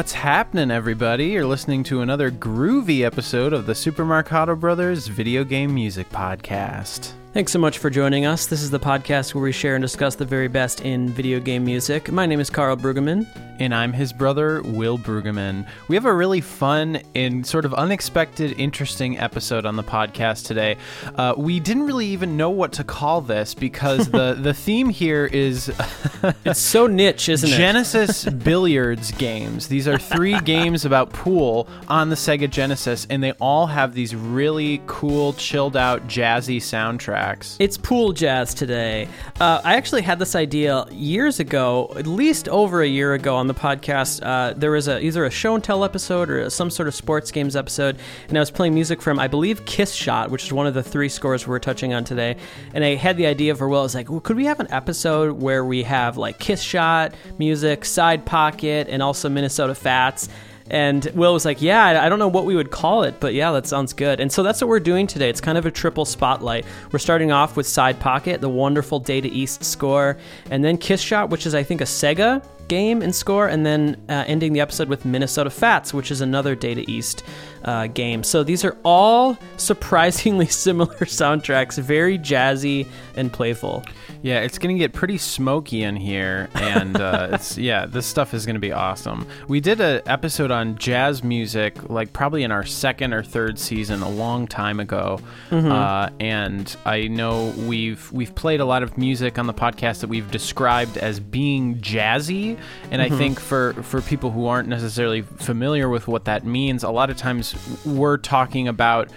What's happening, everybody? You're listening to another groovy episode of the Super Marcato Brothers Video Game Music Podcast. Thanks so much for joining us. This is the podcast where we share and discuss the very best in video game music. My name is Karl Brueggemann. And I'm his brother, Will Brueggemann. We have a really fun and sort of unexpected, interesting episode on the podcast today. Uh, we didn't really even know what to call this because the, the theme here is It's so niche, isn't it? Genesis billiards games. These are three games about pool on the Sega Genesis, and they all have these really cool, chilled out, jazzy soundtracks. It's pool jazz today. Uh, I actually had this idea years ago, at least over a year ago on the podcast. Uh, there was a either a show and tell episode or some sort of sports games episode, and I was playing music from I believe Kiss Shot, which is one of the three scores we're touching on today. And I had the idea for Will. I was like, well, could we have an episode where we have like Kiss Shot music, Side Pocket, and also Minnesota Fats? And Will was like, Yeah, I don't know what we would call it, but yeah, that sounds good. And so that's what we're doing today. It's kind of a triple spotlight. We're starting off with Side Pocket, the wonderful Data East score, and then Kiss Shot, which is, I think, a Sega game and score, and then uh, ending the episode with Minnesota Fats, which is another Data East uh, game. So these are all surprisingly similar soundtracks, very jazzy and playful. Yeah, it's gonna get pretty smoky in here, and uh, it's yeah, this stuff is gonna be awesome. We did an episode on jazz music, like probably in our second or third season, a long time ago, uh, and I know we've we've played a lot of music on the podcast that we've described as being jazzy, and I think for for people who aren't necessarily familiar with what that means, a lot of times we're talking about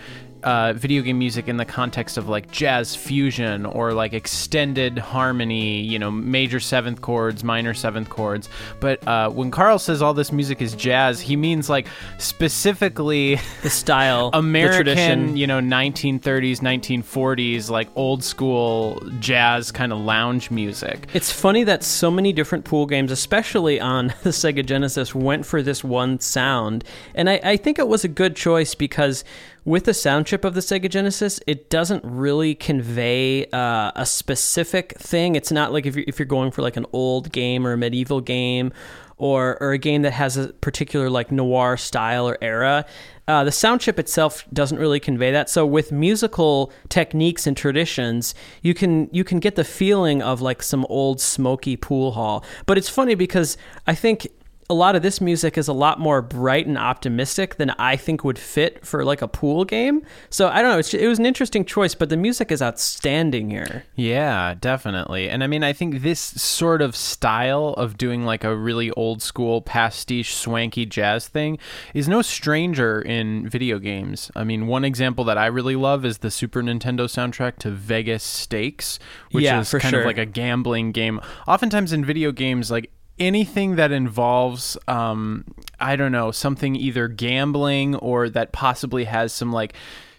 uh, video game music in the context of like jazz fusion or like extended harmony, you know, major seventh chords, minor seventh chords. But uh, when Karl says all this music is jazz, he means like specifically The style, the American, tradition. you know, 1930s, 1940s, like old school jazz kind of lounge music. It's funny that so many different pool games, especially on the Sega Genesis, went for this one sound. And I, I think it was a good choice because with the sound chip of the Sega Genesis, it doesn't really convey uh, a specific thing. It's not like if you're, if you're going for like an old game or a medieval game or, or a game that has a particular like noir style or era. Uh, the sound chip itself doesn't really convey that. So with musical techniques and traditions, you can you can get the feeling of like some old smoky pool hall. But it's funny because I think a lot of this music is a lot more bright and optimistic than I think would fit for like a pool game. So I don't know. It's, it was an interesting choice, but the music is outstanding here. Yeah, definitely. And I mean, I think this sort of style of doing like a really old school pastiche swanky jazz thing is no stranger in video games. I mean, one example that I really love is the Super Nintendo soundtrack to Vegas Stakes, which Yeah, is kind sure. of like a gambling game. Oftentimes in video games, like anything that involves um i don't know something either gambling or that possibly has some like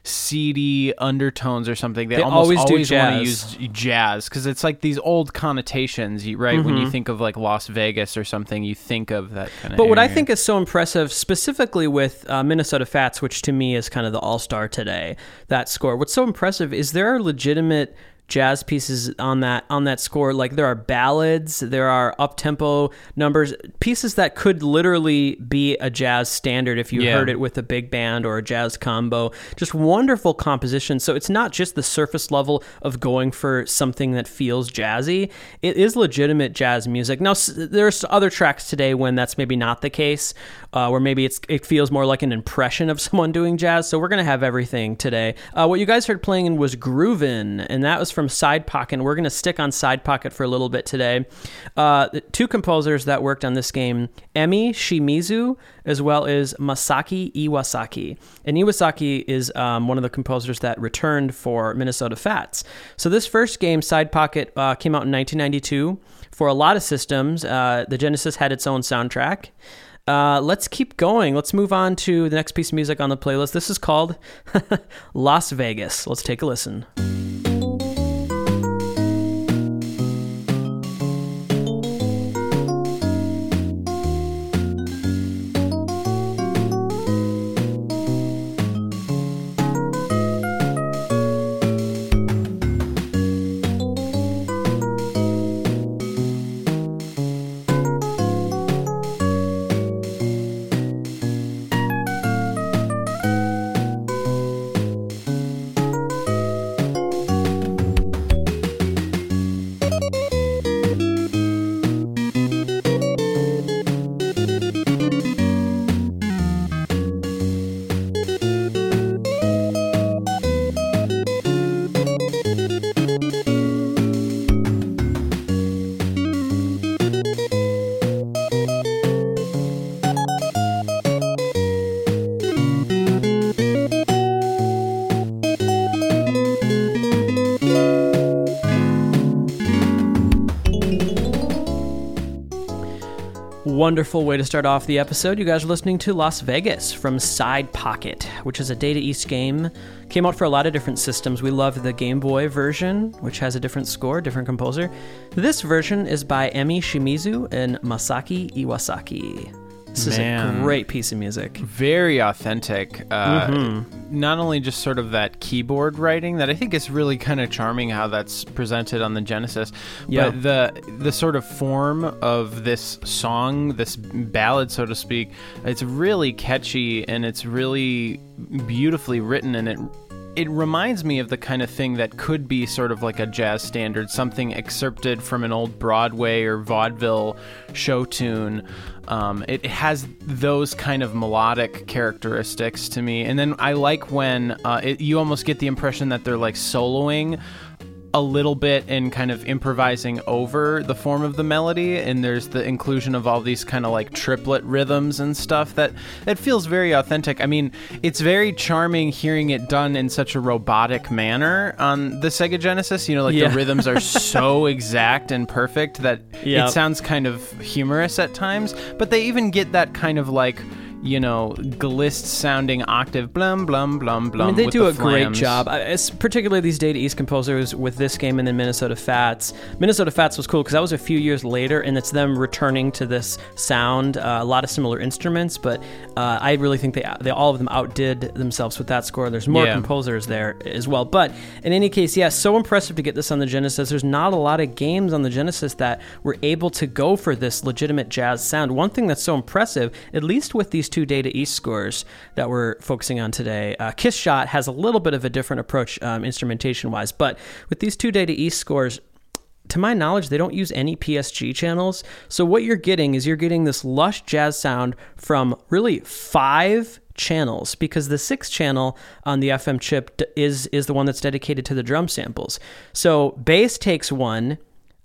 seedy undertones or something they, They almost always always, want to use jazz because it's like these old connotations you- right when Mm-hmm. you think of like las vegas or something you think of that kind of But what I think is so impressive, specifically with uh, Minnesota Fats, which to me is kind of the all star today, that score. What's so impressive is there are legitimate jazz pieces on that on that score. Like there are ballads there are up tempo numbers pieces that could literally be a jazz standard if you Yeah. heard it with a big band or a jazz combo. Just wonderful composition. So it's not just the surface level of going for something that feels jazzy. It is legitimate jazz music. Now there's other tracks today when that's maybe not the case uh, where maybe it's it feels more like an impression of someone doing jazz. So we're gonna have everything today. Uh, what you guys heard playing was groovin and that was from side pocket and we're gonna stick on side pocket for a little bit today uh, two composers that worked on this game emi shimizu as well as masaki iwasaki and iwasaki is um, one of the composers that returned for minnesota fats so this first game side pocket uh, came out in 1992 for a lot of systems uh, the genesis had its own soundtrack uh, let's keep going. Let's move on to the next piece of music on the playlist. This is called Las Vegas. Let's take a listen. Wonderful way to start off the episode. You guys are listening to Las Vegas from Side Pocket, which is a Data East game. Came out for a lot of different systems. We love the Game Boy version, which has a different score, different composer. This version is by Emi Shimizu and Masaki Iwasaki. This is a great piece of music. Very authentic. Uh, Mm-hmm. Not only just sort of that keyboard writing that I think is really kind of charming how that's presented on the Genesis, Yeah. but the the sort of form of this song, this ballad, so to speak, it's really catchy and it's really beautifully written, and it it reminds me of the kind of thing that could be sort of like a jazz standard, something excerpted from an old Broadway or vaudeville show tune. Um, it, has those kind of melodic characteristics to me, and then I like when uh, it, you almost get the impression that they're like soloing a little bit in kind of improvising over the form of the melody and there's the inclusion of all these kind of like triplet rhythms and stuff that that feels very authentic i mean it's very charming hearing it done in such a robotic manner on the sega genesis you know like Yeah. the rhythms are so exact and perfect that Yep. it sounds kind of humorous at times but they even get that kind of like you know, glist sounding octave, blum, blum, blum, blum. I mean, they do the a great job. It's particularly these Data East composers with this game and then Minnesota Fats. Minnesota Fats was cool because that was a few years later, and it's them returning to this sound. Uh, a lot of similar instruments, but uh, I really think they, they all of them outdid themselves with that score. There's more Yeah. composers there as well. But in any case, yeah, so impressive to get this on the Genesis. There's not a lot of games on the Genesis that were able to go for this legitimate jazz sound. One thing that's so impressive, at least with these two Data East scores that we're focusing on today, uh, Kiss Shot has a little bit of a different approach um, instrumentation wise, but with these two Data East scores, to my knowledge, they don't use any PSG channels. So what you're getting is you're getting this lush jazz sound from really five channels because the sixth channel on the FM chip is is the one that's dedicated to the drum samples. So bass takes one,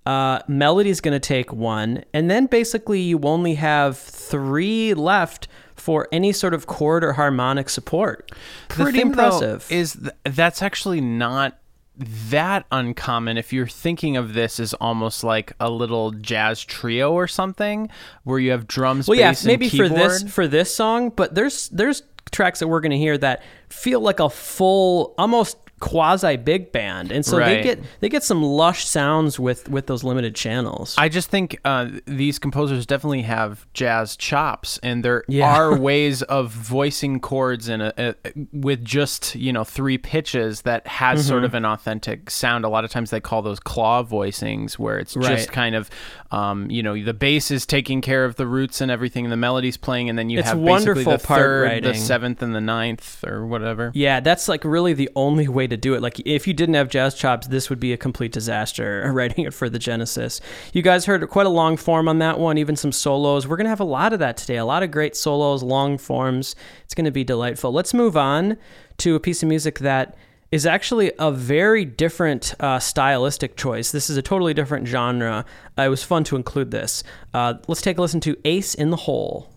uh, melody's going to take one, and then basically you only have three left for any sort of chord or harmonic support. Pretty thing, though, impressive. is th- that's actually not that uncommon if you're thinking of this as almost like a little jazz trio or something where you have drums well, yeah, maybe for this for this song, but there's there's tracks that we're going to hear that feel like a full, almost quasi big band, and so they get they get some lush sounds with with those limited channels. I just think uh, these composers definitely have jazz chops, and there Yeah. are ways of voicing chords in a, a, with just you know three pitches that has sort Mm-hmm. of an authentic sound. A lot of times they call those claw voicings, where it's just kind of um, you know the bass is taking care of the roots and everything, and the melody's playing, and then you It's have basically wonderful the part third, the seventh, and the ninth, or whatever. Yeah, that's like really the only way to do it. Like if you didn't have jazz chops, this would be a complete disaster writing it for the Genesis. You guys heard quite a long form on that one, even some solos. We're going to have a lot of that today. A lot of great solos, long forms. It's going to be delightful. Let's move on to a piece of music that is actually a very different uh, stylistic choice. This is a totally different genre. Uh, it was fun to include this. Uh, let's take a listen to Ace in the Hole.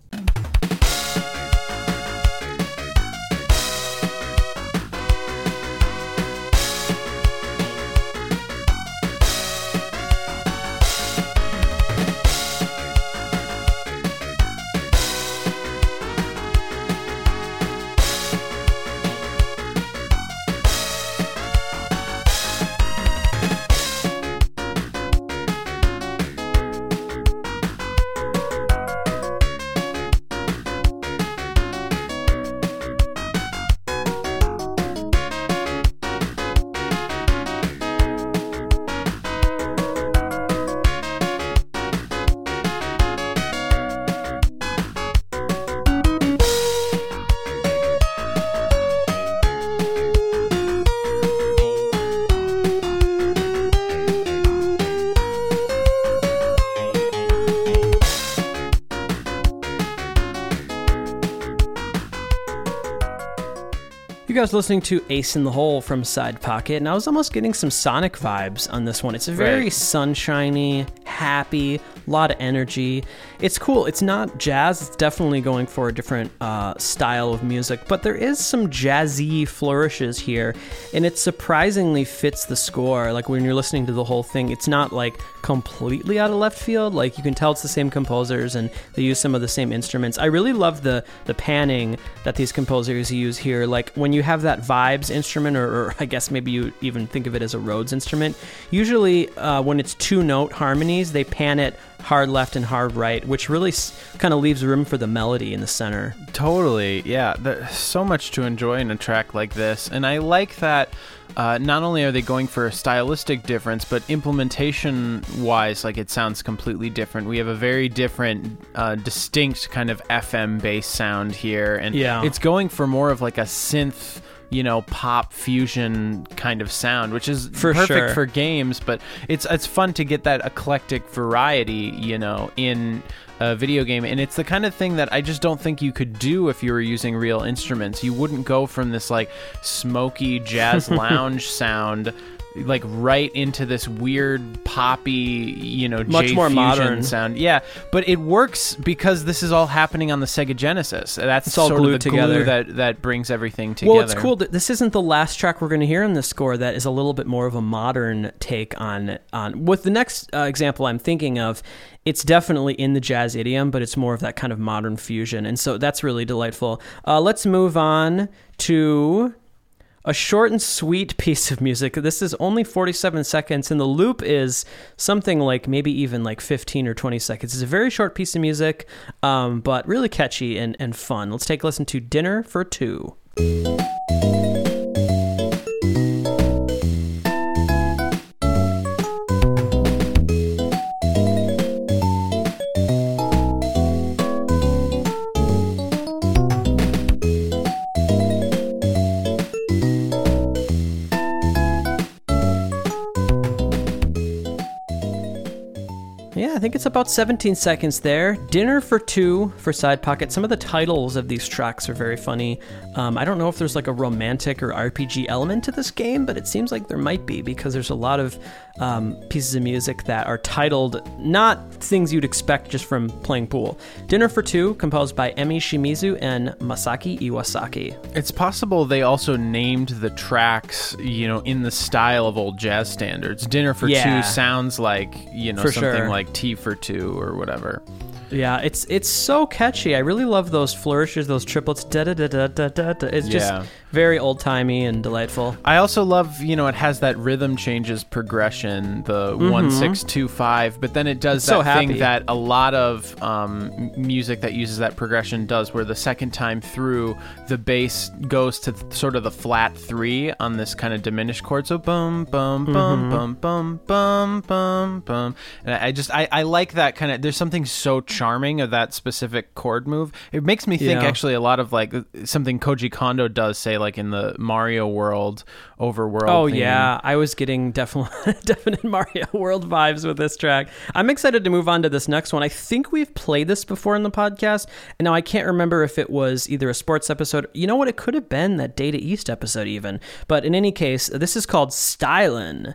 Guys listening to Ace in the Hole from Side Pocket, and I was almost getting some Sonic vibes on this one. It's a very Right. sunshiny, happy, a lot of energy. It's cool. It's not jazz. It's definitely going for a different uh, style of music, but there is some jazzy flourishes here, and it surprisingly fits the score. Like when you're listening to the whole thing, it's not like completely out of left field. Like you can tell it's the same composers and they use some of the same instruments. I really love the the panning that these composers use here. Like when you have that vibes instrument, or, or I guess maybe you even think of it as a Rhodes instrument. Usually, uh, when it's two note harmonies, they pan it hard left and hard right, which really s- kind of leaves room for the melody in the center. Totally, yeah. There's so much to enjoy in a track like this, and I like that. Uh, not only are they going for a stylistic difference, but implementation wise, like it sounds completely different. We have a very different, uh, distinct kind of FM bass sound here, and Yeah. it's going for more of like a synth. You know, pop fusion kind of sound, which is For perfect sure. for games, but it's it's fun to get that eclectic variety, you know, in a video game. And it's the kind of thing that I just don't think you could do if you were using real instruments. You wouldn't go from this like smoky jazz lounge sound like right into this weird poppy, you know, Much J more modern. sound. Yeah, but it works because this is all happening on the Sega Genesis. That's It's all sort glued together. glue that that brings everything together. Well, it's cool that this isn't the last track we're going to hear in the score that is a little bit more of a modern take on on with the next uh, example I'm thinking of. It's definitely in the jazz idiom, but it's more of that kind of modern fusion, and so that's really delightful. Uh, let's move on to a short and sweet piece of music. This is only 47 seconds, and the loop is something like maybe even like 15 or 20 seconds. It's a very short piece of music, um, but really catchy and, and fun. Let's take a listen to Dinner for Two. About 17 seconds there. Dinner for Two for Side Pocket. Some of the titles of these tracks are very funny. Um, I don't know if there's like a romantic or RPG element to this game, but it seems like there might be because there's a lot of um, pieces of music that are titled not things you'd expect just from playing pool. Dinner for Two, composed by Emi Shimizu and Masaki Iwasaki. It's possible they also named the tracks, you know, in the style of old jazz standards. Dinner for Yeah. Two sounds like, you know, For something sure. like Tea for Two or whatever. Yeah, it's it's so catchy. I really love those flourishes, those triplets. Da da da da da da. It's just Yeah. Very old timey and delightful. I also love, you know, it has that rhythm changes progression, the one six two five, but then it does Mm-hmm. so that thing that a lot of um, music that uses that progression does, where the second time through, the bass goes to th- sort of the flat three on this kind of diminished chord. So bum bum Mm-hmm. bum bum bum bum bum bum, and I I just I, I like that kind of. There's something so charming of that specific chord move. It makes me think Yeah. actually a lot of like something Koji Kondo does say like in the Mario World overworld. Oh theme. yeah, I was getting definitely definite Mario World vibes with this track. I'm excited to move on to this next one. I think we've played this before in the podcast, and now I can't remember if it was either a sports episode. You know what? It could have been that Data East episode even. But in any case, this is called Stylin'.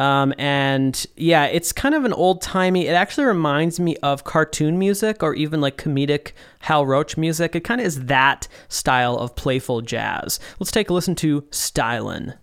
Um, and yeah, it's kind of an old timey. It actually reminds me of cartoon music or even like comedic Hal Roach music. It kind of is that style of playful jazz. Let's take a listen to Stylin'.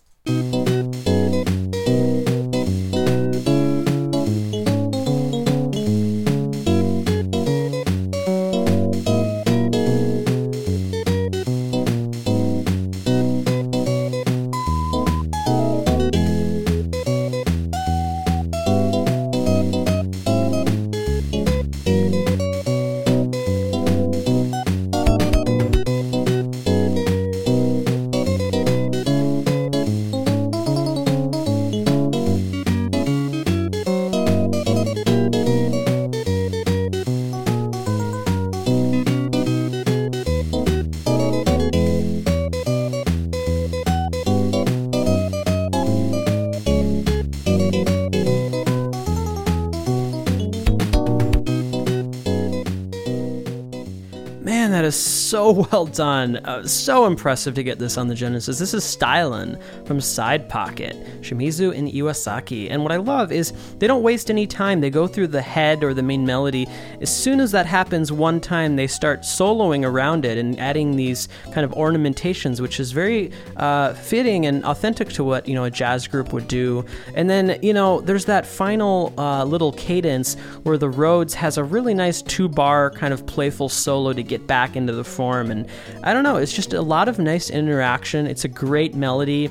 well done. Uh, so impressive to get this on the Genesis. This is Stylin' from Side Pocket, Shimizu and Iwasaki. And what I love is they don't waste any time. They go through the head or the main melody. As soon as that happens one time, they start soloing around it and adding these kind of ornamentations, which is very uh, fitting and authentic to what you know a jazz group would do. And then you know there's that final uh, little cadence where the Rhodes has a really nice two bar kind of playful solo to get back into the form. And I don't know, it's just a lot of nice interaction. It's a great melody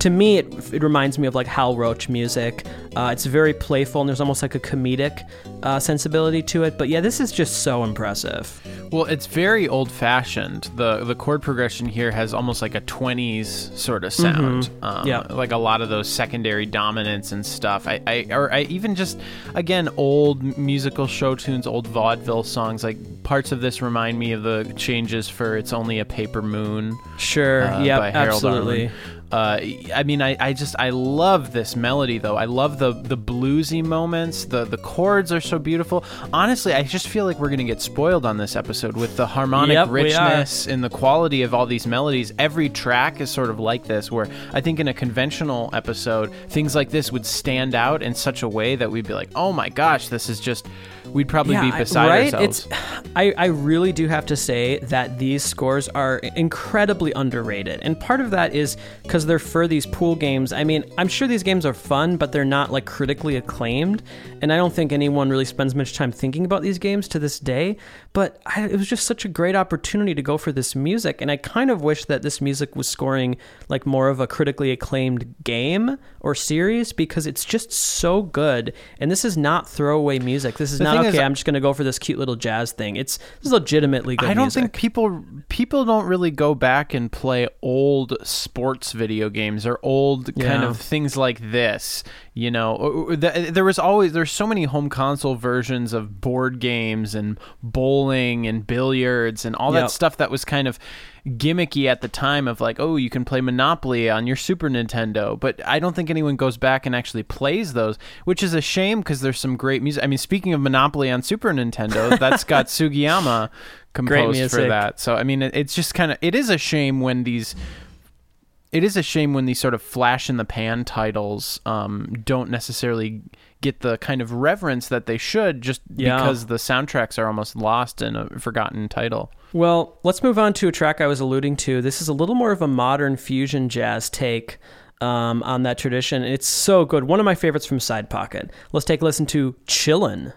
to me, it, it reminds me of like Hal Roach music. Uh, it's very playful and there's almost like a comedic uh, sensibility to it. But yeah, this is just so impressive. Well, it's very old fashioned. The the chord progression here has almost like a 20s sort of sound. Mm-hmm. Um, Yeah. Like a lot of those secondary dominants and stuff. I, I or I even just again old musical show tunes, old vaudeville songs. Like parts of this remind me of the changes for "It's Only a Paper Moon." Sure. uh, yeah, absolutely. Arlen. Uh, I mean, I, I just I love this melody though. I love the the bluesy moments. The the chords are so beautiful. Honestly, I just feel like we're gonna get spoiled on this episode with the harmonic Yep, richness and the quality of all these melodies. Every track is sort of like this. Where I think in a conventional episode, things like this would stand out in such a way that we'd be like, oh my gosh, this is just. We'd probably be I- beside right? ourselves. It's, I, I really do have to say that these scores are incredibly underrated. And part of that is because they're for these pool games. I mean, I'm sure these games are fun, but they're not like critically acclaimed. And I don't think anyone really spends much time thinking about these games to this day. But I, it was just such a great opportunity to go for this music. And I kind of wish that this music was scoring like more of a critically acclaimed game or series because it's just so good. And this is not throwaway music. This is The not okay. is- I'm just going to go for this cute little jazz thing. It's this is legitimately good. I don't music. think people people don't really go back and play old sports video games or old kind of things like this. You know, Or- or the, there was always there's so many home console versions of board games and bowling and billiards and all Yep. that stuff that was kind of gimmicky at the time of like, oh, you can play Monopoly on your Super Nintendo, but I don't think anyone goes back and actually plays those, which is a shame because there's some great music. I mean, speaking of Monopoly on Super Nintendo, that's got Sugiyama composed for that. So I mean, it's just kind of it is a shame when these. It is a shame when these sort of flash in the pan titles um, don't necessarily get the kind of reverence that they should, just Yeah. because the soundtracks are almost lost in a forgotten title. Well, let's move on to a track I was alluding to. This is a little more of a modern fusion jazz take um, on that tradition. It's so good. One of my favorites from Side Pocket. Let's take a listen to Chillin'.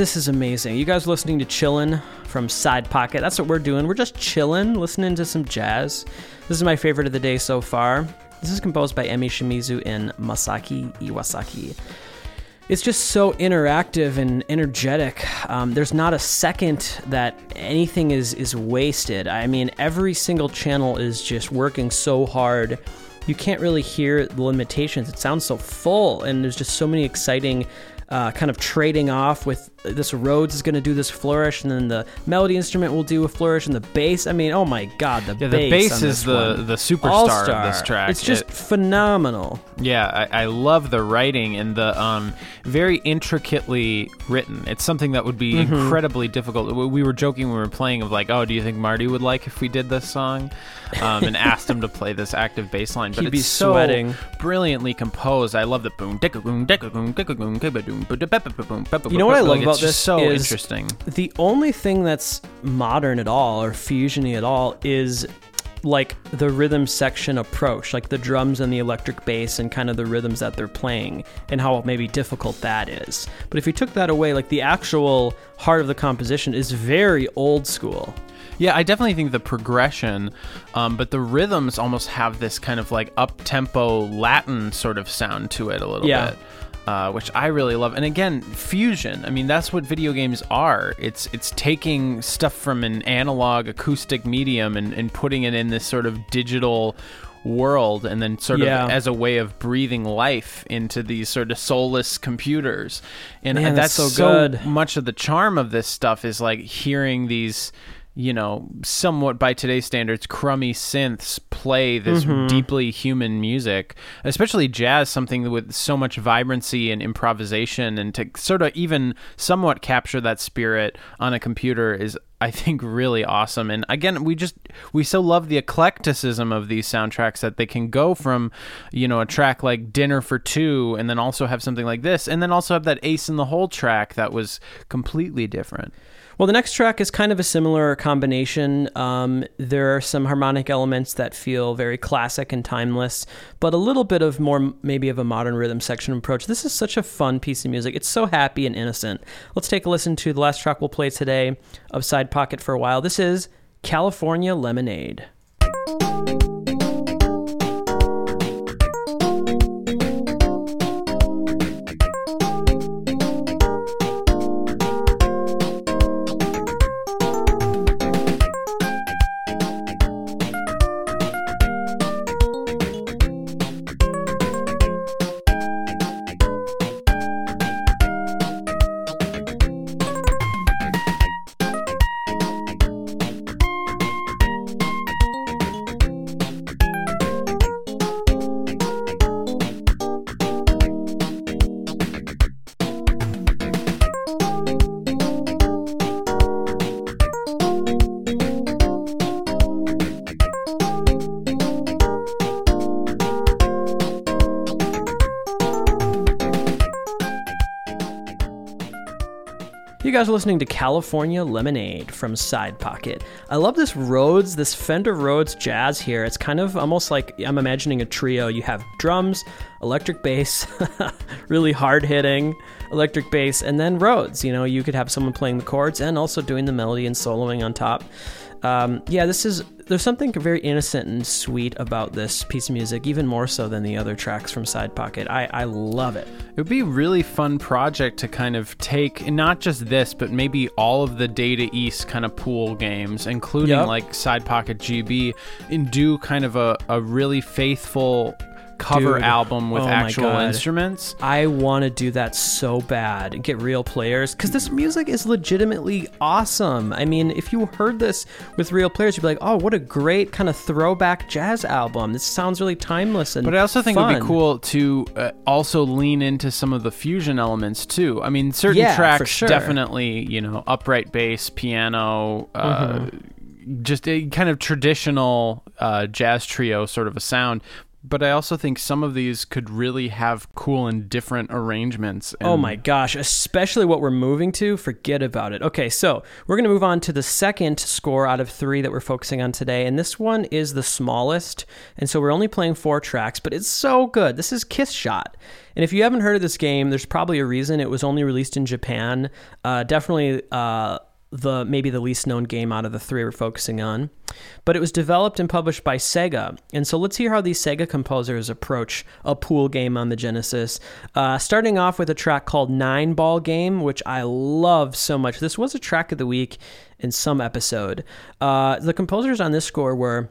This is amazing. You guys listening to Chillin' from Side Pocket. That's what we're doing. We're just chillin', listening to some jazz. This is my favorite of the day so far. This is composed by Emi Shimizu and Masaki Iwasaki. It's just so interactive and energetic. Um, there's not a second that anything is is wasted. I mean, every single channel is just working so hard. You can't really hear the limitations. It sounds so full, and there's just so many exciting uh, kind of trading off with this Rhodes is going to do this flourish, and then the melody instrument will do a flourish, and the bass. I mean, oh my God, the Yeah, the bass, bass on is the one. the superstar All-star. of this track. It's just It- phenomenal. Yeah, I, I love the writing and the um, very intricately written. It's something that would be Mm-hmm. incredibly difficult. We- We were joking when we were playing of like, oh, do you think Marty would like if we did this song? Um, and asked him to play this active bass line. But He'd it's be so sweating. brilliantly composed. I love the boom, dicka boom, dicka boom, dicka boom, dicka boom, boom, boom, You know what I love like, about it's this so interesting. The only thing that's modern at all or fusiony at all is like the rhythm section approach, like the drums and the electric bass and kind of the rhythms that they're playing and how maybe difficult that is. But if you took that away, like the actual heart of the composition is very old school. Yeah, I definitely think the progression, um, but the rhythms almost have this kind of like up tempo Latin sort of sound to it a little Yeah. bit. Uh, which I really love, and again, fusion. I mean, that's what video games are. It's it's taking stuff from an analog acoustic medium and, and putting it in this sort of digital world, and then sort Yeah. of as a way of breathing life into these sort of soulless computers. And Man, that's, that's so good. much of the charm of this stuff is like hearing these you know somewhat by today's standards crummy synths play this Mm-hmm. deeply human music especially jazz something with so much vibrancy and improvisation and to sort of even somewhat capture that spirit on a computer is I think really awesome and again we just we so love the eclecticism of these soundtracks that they can go from you know a track like dinner for two and then also have something like this and then also have that ace in the hole track that was completely different Well, the next track is kind of a similar combination. Um, there are some harmonic elements that feel very classic and timeless, but a little bit of more maybe of a modern rhythm section approach. This is such a fun piece of music. It's so happy and innocent. Let's take a listen to the last track we'll play today of Side Pocket for a while. This is California Lemonade. Guys are listening to California Lemonade from Side Pocket. I love this Rhodes, this Fender Rhodes jazz here. It's kind of almost like I'm imagining a trio. You have drums, electric bass, really hard hitting electric bass, and then Rhodes. You know, you could have someone playing the chords and also doing the melody and soloing on top. Um, yeah, this is there's something very innocent and sweet about this piece of music, even more so than the other tracks from Side Pocket. I, I love it. It would be a really fun project to kind of take not just this, but maybe all of the Data East kind of pool games, including Yep. like Side Pocket GB, and do kind of a, a really faithful cover Dude. album with Oh my actual God. instruments. I want to do that so bad and get real players because this music is legitimately awesome. I mean, if you heard this with real players, you'd be like, "Oh, what a great kind of throwback jazz album! This sounds really timeless and." But I also think it would fun." be cool to uh, also lean into some of the fusion elements too. I mean, certain Yeah, for tracks sure. definitely, you know, upright bass, piano, uh, Mm-hmm. just a kind of traditional uh, jazz trio sort of a sound. But I also think some of these could really have cool and different arrangements. Oh my gosh, especially what we're moving to, forget about it. Okay, so we're going to move on to the second score out of three that we're focusing on today. And this one is the smallest. And so we're only playing four tracks, but it's so good. This is Kiss Shot. And if you haven't heard of this game, there's probably a reason it was only released in Japan. Uh, definitely. Uh, the maybe the least known game out of the three we're focusing on. But it was developed and published by Sega. And so let's hear how these Sega composers approach a pool game on the Genesis. Uh, starting off with a track called Nine Ball Game, which I love so much. This was a track of the week in some episode. Uh, the composers on this score were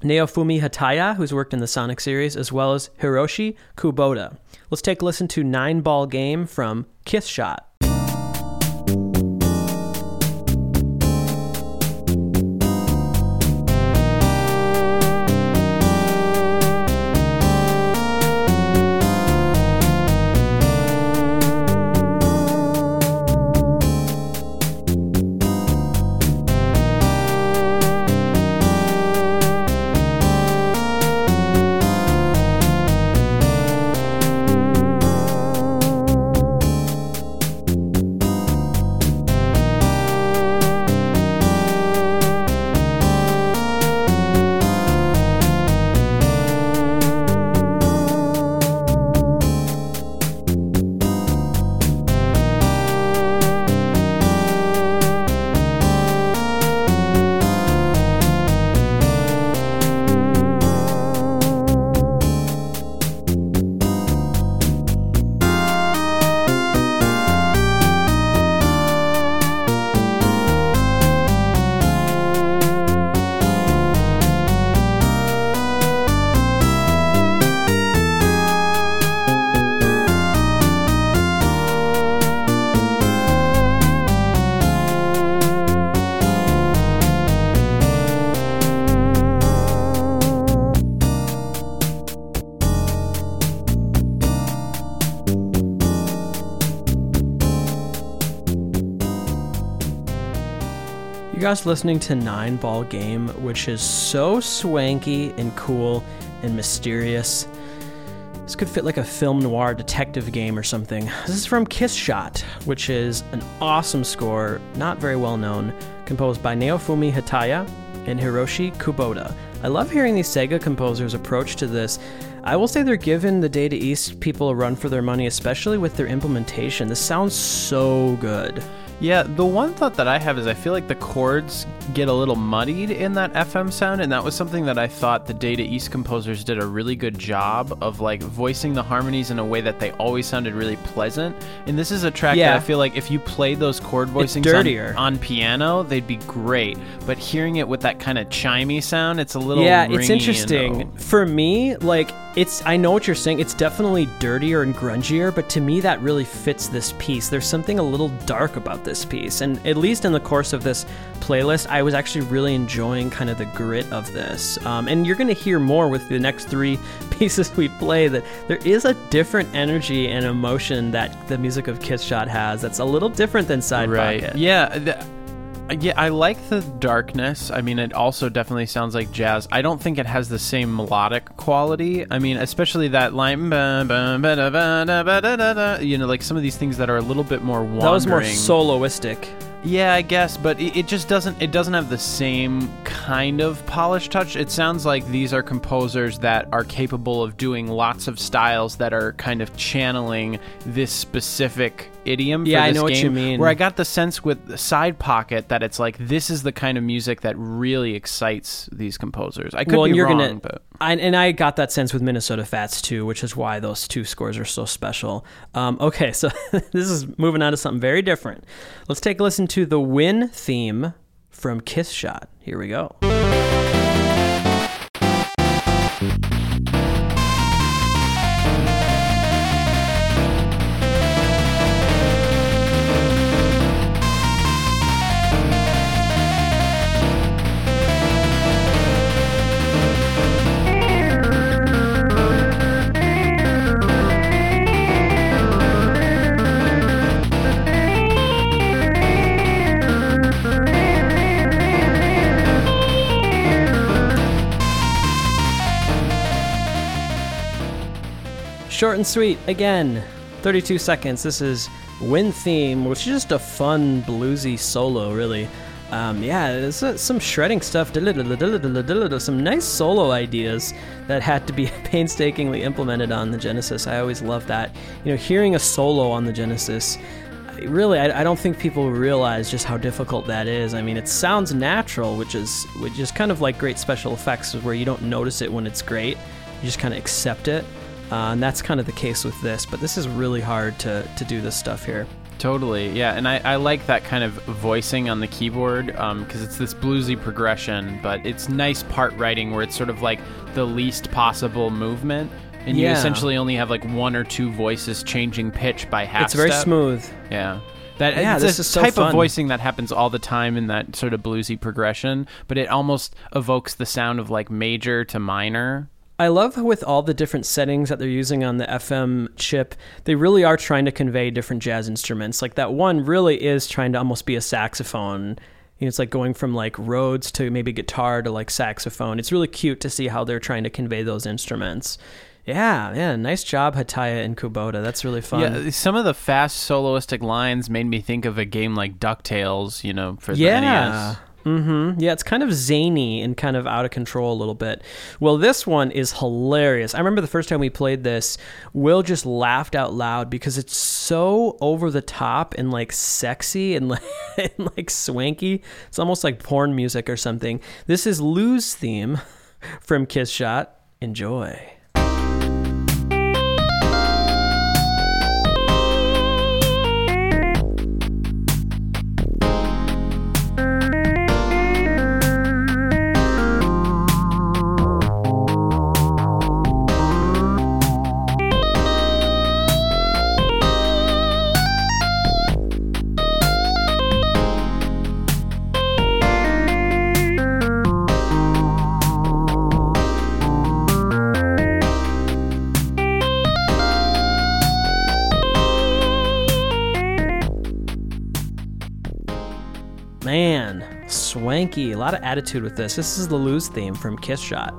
Naofumi Hataya, who's worked in the Sonic series, as well as Hiroshi Kubota. Let's take a listen to Nine Ball Game from Kiss Shot. Guys listening to Nine Ball Game, which is so swanky and cool and mysterious. This could fit like a film noir detective game or something. This is from Kiss Shot, which is an awesome score, not very well known, composed by Naofumi Hataya and Hiroshi Kubota. I love hearing these Sega composers' approach to this. I will say they're giving the Data East people a run for their money, especially with their implementation. This sounds so good. Yeah, the one thought that I have is I feel like the chords get a little muddied in that FM sound, and that was something that I thought the Data East composers did a really good job of like voicing the harmonies in a way that they always sounded really pleasant. And this is a track Yeah. that I feel like if you played those chord voicings on, on piano, they'd be great. But hearing it with that kind of chimey sound, it's a little yeah it's interesting for me like it's i know what you're saying. It's definitely dirtier and grungier but to me that really fits this piece. There's something a little dark about this piece and at least in the course of this playlist i was actually really enjoying kind of the grit of this. Um, and you're going to hear more with the next three pieces we play that there is a different energy and emotion that the music of kiss shot has that's a little different than side right. Pocket. Yeah th- Uh, yeah i like the darkness. I mean it also definitely sounds like jazz. I don't think it has the same melodic quality. I mean especially that line you know like some of these things that are a little bit more wandering that was more soloistic. Yeah, I guess, but it, it just doesn't it doesn't have the same kind of polished touch. It sounds like these are composers that are capable of doing lots of styles that are kind of channeling this specific idiom for Yeah, I know what you mean. Where I got the sense with Side Pocket that it's like this is the kind of music that really excites these composers. I could well, be and you're wrong, gonna, but I, and I got that sense with Minnesota Fats too, which is why those two scores are so special. Um, okay, so this is moving on to something very different. Let's take a listen to the Win theme from Kiss Shot. Here we go. Short and sweet again. 32 seconds. This is Win theme, which is just a fun bluesy solo, really. Um, yeah, uh, some shredding stuff, some nice solo ideas that had to be painstakingly implemented on the Genesis. I always love that. You know, hearing a solo on the Genesis, really, I, I don't think people realize just how difficult that is. I mean, it sounds natural, which is which is kind of like great special effects, where you don't notice it when it's great, you just kind of accept it. Uh, and that's kind of the case with this, but this is really hard to, to do this stuff here. Totally, yeah, and I, I like that kind of voicing on the keyboard because it's this bluesy progression, but it's nice part writing where it's sort of like the least possible movement, and you essentially only have like one or two voices changing pitch by half. it's very step. smooth. Yeah. That, Yeah, this a is so type fun. of voicing that happens all the time in that sort of bluesy progression, but it almost evokes the sound of like major to minor. I love with all the different settings that they're using on the FM chip, they really are trying to convey different jazz instruments. Like that one really is trying to almost be a saxophone. You know, it's like going from like Rhodes to maybe guitar to like saxophone. It's really cute to see how they're trying to convey those instruments. Yeah, yeah, nice job, Hataya and Kubota. That's really fun. Yeah, some of the fast soloistic lines made me think of a game like DuckTales, you know, for the NES. Mm-hmm. Yeah, it's kind of zany and kind of out of control a little bit. Well, this one is hilarious. I remember the first time we played this, Will just laughed out loud because it's so over the top and like sexy and like, and like swanky. It's almost like porn music or something. This is lose theme from Kiss Shot. Enjoy. Swanky. A lot of attitude with this. This is the lose theme from Kiss Shot.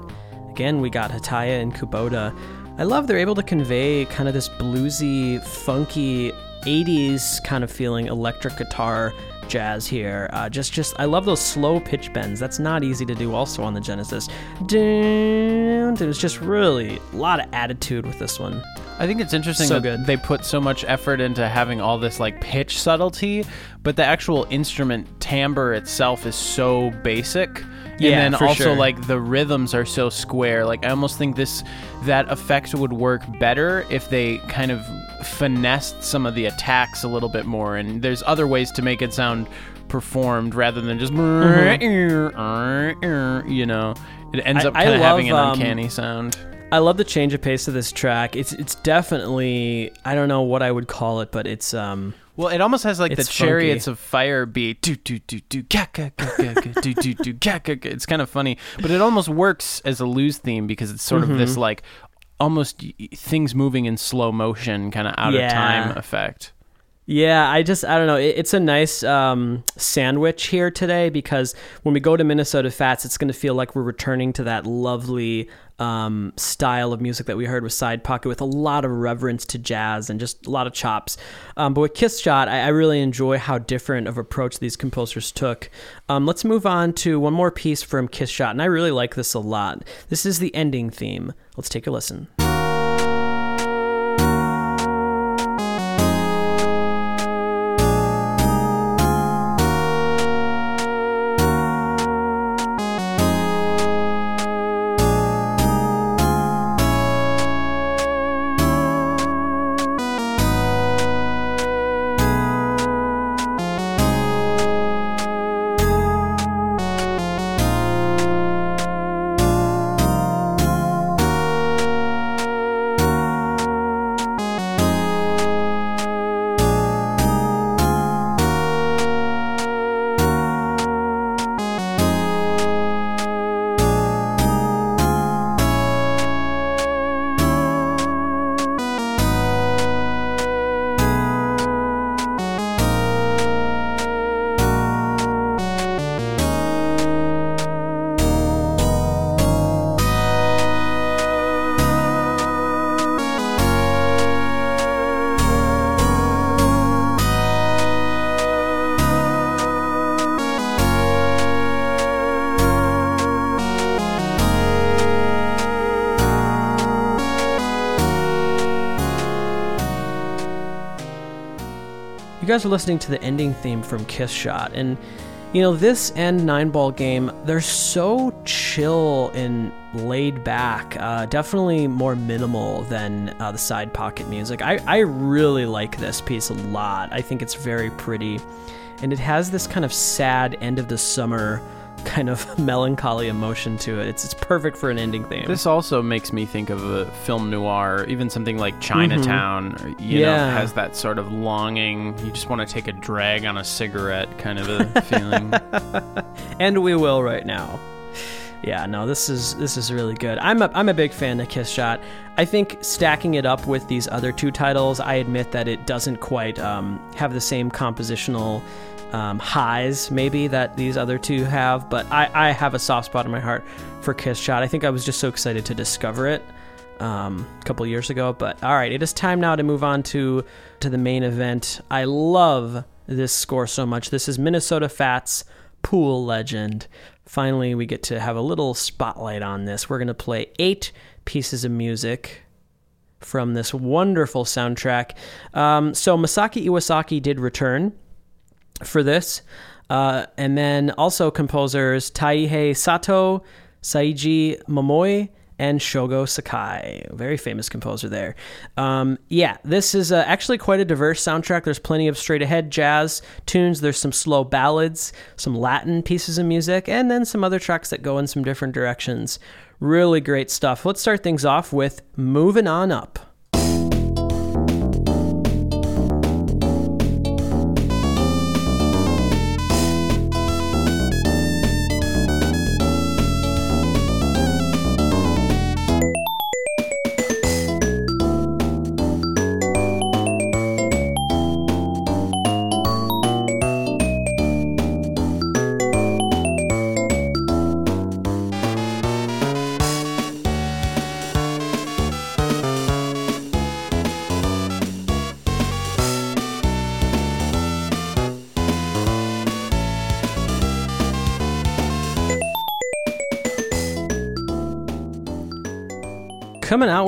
Again, we got Hataya and Kubota. I love they're able to convey kind of this bluesy, funky 80s kind of feeling electric guitar jazz here. Uh, just, just, I love those slow pitch bends. That's not easy to do. Also on the Genesis, there's just really a lot of attitude with this one. I think it's interesting So that good. they put so much effort into having all this like pitch subtlety, but the actual instrument timbre itself is so basic. Yeah, and then also sure. like the rhythms are so square. Like I almost think this that effect would work better if they kind of finessed some of the attacks a little bit more. And there's other ways to make it sound performed rather than just you know. It ends I- up I kind of having an um, uncanny sound. I love the change of pace of this track. It's it's definitely I don't know what I would call it, but it's um Well, it almost has like the chariots of fire beat. Do do do do ga ga ga ga ga do do do ga ga ga. It's kind of funny, but it almost works as a lose theme because it's sort of Mm-hmm. this like almost things moving in slow motion, kind of out Yeah. of time effect. Yeah, I just I don't know. It, it's a nice um, sandwich here today because when we go to Minnesota Fats, it's going to feel like we're returning to that lovely um, style of music that we heard with Side Pocket, with a lot of reverence to jazz and just a lot of chops. Um, but with Kiss Shot, I, I really enjoy how different of approach these composers took. Um, let's move on to one more piece from Kiss Shot, and I really like this a lot. This is the ending theme. Let's take a listen. Are listening to the ending theme from Kiss Shot, and you know this and Nine Ball Game. They're so chill and laid back. Uh, definitely more minimal than uh, the side pocket music. I I really like this piece a lot. I think it's very pretty, and it has this kind of sad end of the summer kind of melancholy emotion to it. It's it's perfect for an ending theme. This also makes me think of a film noir, even something like Chinatown. or, You know, Yeah. has that sort of longing. You just want to take a drag on a cigarette, kind of a feeling. and we will right now. Yeah, no, this is this is really good. I'm a I'm a big fan of Kiss Shot. I think stacking it up with these other two titles, I admit that it doesn't quite um, have the same compositional um, highs maybe that these other two have. But I I have a soft spot in my heart for Kiss Shot. I think I was just so excited to discover it um, a couple years ago. But all right, it is time now to move on to to the main event. I love this score so much. This is Minnesota Fats Pool Legend. Finally, we get to have a little spotlight on this. We're going to play eight pieces of music from this wonderful soundtrack. Um, so Masaki Iwasaki did return for this. Uh, and then also composers Taihei Sato, Saiji Momoi, and Shogo Sakai. Very famous composer there. Um, yeah, this is uh, actually quite a diverse soundtrack. There's plenty of straight ahead jazz tunes, there's some slow ballads, some Latin pieces of music, and then some other tracks that go in some different directions. Really great stuff. Let's start things off with Moving On Up.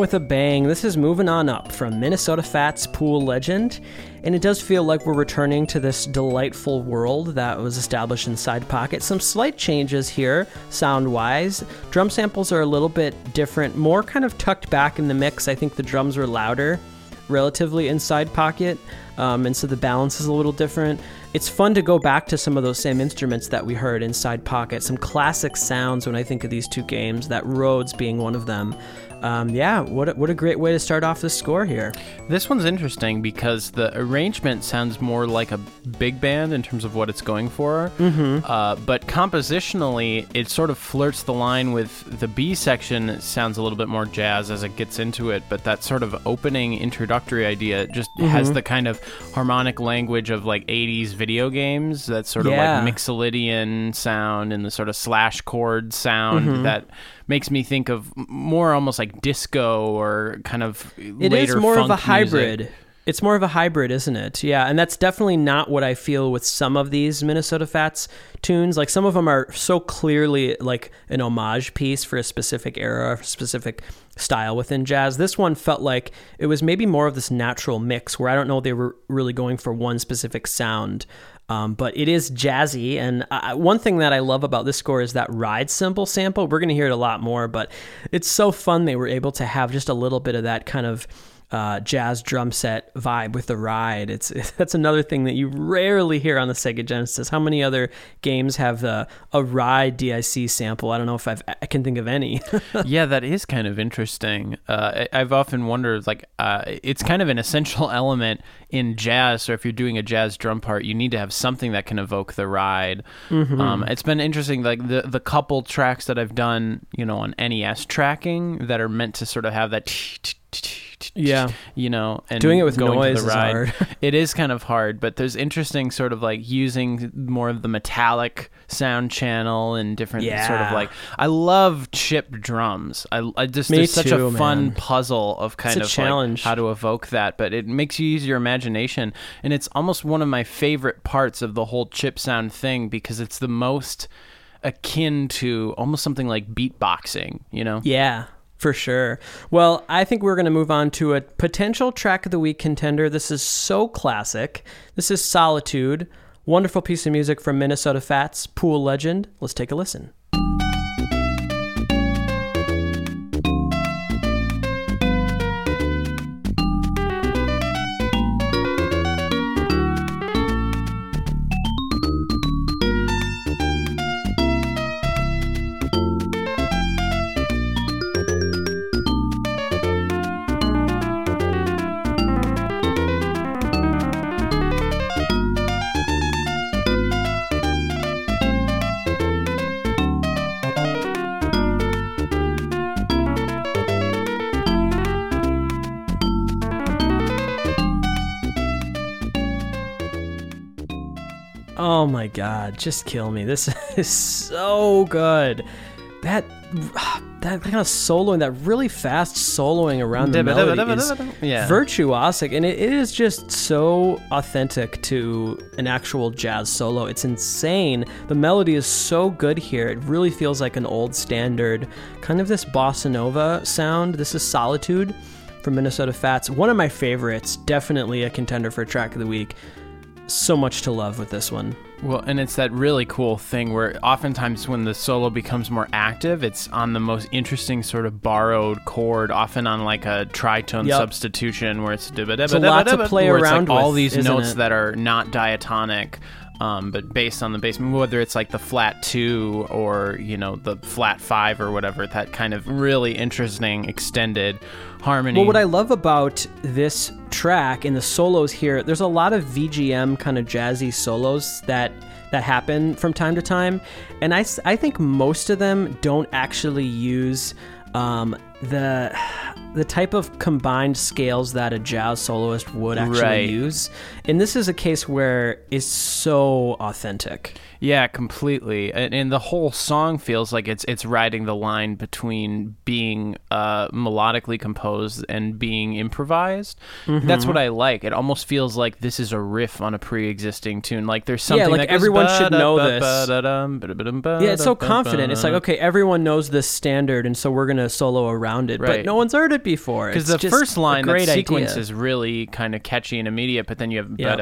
With a bang, this is moving on up from Minnesota Fats Pool Legend, and it does feel like we're returning to this delightful world that was established in Side Pocket. Some slight changes here, sound wise. Drum samples are a little bit different, more kind of tucked back in the mix. I think the drums were louder relatively in Side Pocket, um, and so the balance is a little different. It's fun to go back to some of those same instruments that we heard in Side Pocket, some classic sounds when I think of these two games, that Rhodes being one of them um, yeah, what a, what a great way to start off the score here. This one's interesting because the arrangement sounds more like a big band in terms of what it's going for, mm-hmm. uh, but compositionally, it sort of flirts the line with the B section. It sounds a little bit more jazz as it gets into it, but that sort of opening introductory idea just mm-hmm. has the kind of harmonic language of like 80s video games. That sort of yeah. like Mixolydian sound and the sort of slash chord sound mm-hmm. that makes me think of more almost like disco or kind of it is more of a hybrid. Music. It's more of a hybrid, isn't it? Yeah, and that's definitely not what I feel with some of these Minnesota Fats tunes. Like some of them are so clearly like an homage piece for a specific era, a specific style within jazz. This one felt like it was maybe more of this natural mix where I don't know they were really going for one specific sound. Um, but it is jazzy, and I, one thing that I love about this score is that ride cymbal sample. We're going to hear it a lot more, but it's so fun they were able to have just a little bit of that kind of uh, jazz drum set vibe with the ride. It's that's another thing that you rarely hear on the Sega Genesis. How many other games have a ride DIC sample? I don't know if I've, i can think of any. yeah, that is kind of interesting. Uh, I've often wondered, like, uh, it's kind of an essential element in jazz. So if you're doing a jazz drum part, you need to have something that can evoke the ride. Mm-hmm. Um, it's been interesting, like the the couple tracks that I've done, you know, on NES tracking that are meant to sort of have that yeah you know and doing it with going noise to the ride. is hard it is kind of hard but there's interesting sort of like using more of the metallic sound channel and different yeah. sort of like i love chip drums i, I just Me there's such a fun man. puzzle of kind It's of challenge. like how to evoke that but it makes you use your imagination and it's almost one of my favorite parts of the whole chip sound thing because it's the most akin to almost something like beatboxing you know yeah for sure. Well, I think we're going to move on to a potential track of the week contender. This is so classic. This is Solitude. Wonderful piece of music from Minnesota Fats, Pool Legend. Let's take a listen. God, just kill me. This is so good. That that kind of soloing, that really fast soloing around the melody is yeah. virtuosic, and it, it is just so authentic to an actual jazz solo. It's insane. The melody is so good here. It really feels like an old standard, kind of this bossa nova sound. This is Solitude from Minnesota Fats. One of my favorites, definitely a contender for track of the week so much to love with this one. Well, and it's that really cool thing where oftentimes when the solo becomes more active, it's on the most interesting sort of borrowed chord, often on like a tritone Yep. substitution where it's It's a lot to play around like all these notes it? that are not diatonic. Um, but based on the bass, whether it's like the flat two or you know the flat five or whatever, that kind of really interesting extended harmony. Well, what I love about this track and the solos here, there's a lot of VGM kind of jazzy solos that that happen from time to time, and I I think most of them don't actually use um, the the type of combined scales that a jazz soloist would actually Right. use. And this is a case where it's so authentic. Yeah, completely. And, and the whole song feels like it's it's riding the line between being uh, melodically composed and being improvised. Mm-hmm. That's what I like. It almost feels like this is a riff on a pre-existing tune. Like there's something Yeah, like goes everyone should know this. Yeah, it's so confident. It's like, okay, everyone knows this standard, and so we're gonna solo around around it, but no one's heard it before. Because the first line, that sequence idea. is really kind of catchy and immediate, but then you have Yeah.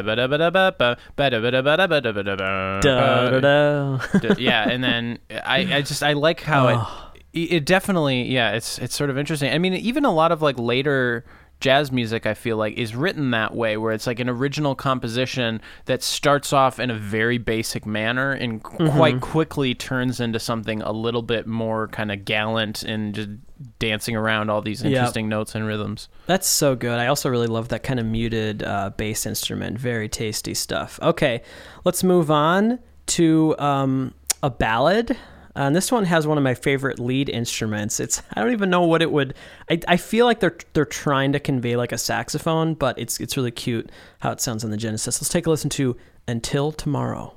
yeah, and then I, I just I like how it it definitely yeah it's it's sort of interesting. I mean, even a lot of like later jazz music I feel like is written that way where it's like an original composition that starts off in a very basic manner and Mm-hmm. quite quickly turns into something a little bit more kind of gallant and just dancing around all these Yep. interesting notes and rhythms. That's so good. I also really love that kind of muted uh, bass instrument. Very tasty stuff. Okay, let's move on to um, a ballad. And this one has one of my favorite lead instruments. It's I don't even know what it would. I, I feel like they're they're trying to convey like a saxophone, but it's it's really cute how it sounds on the Genesis. Let's take a listen to "Until Tomorrow."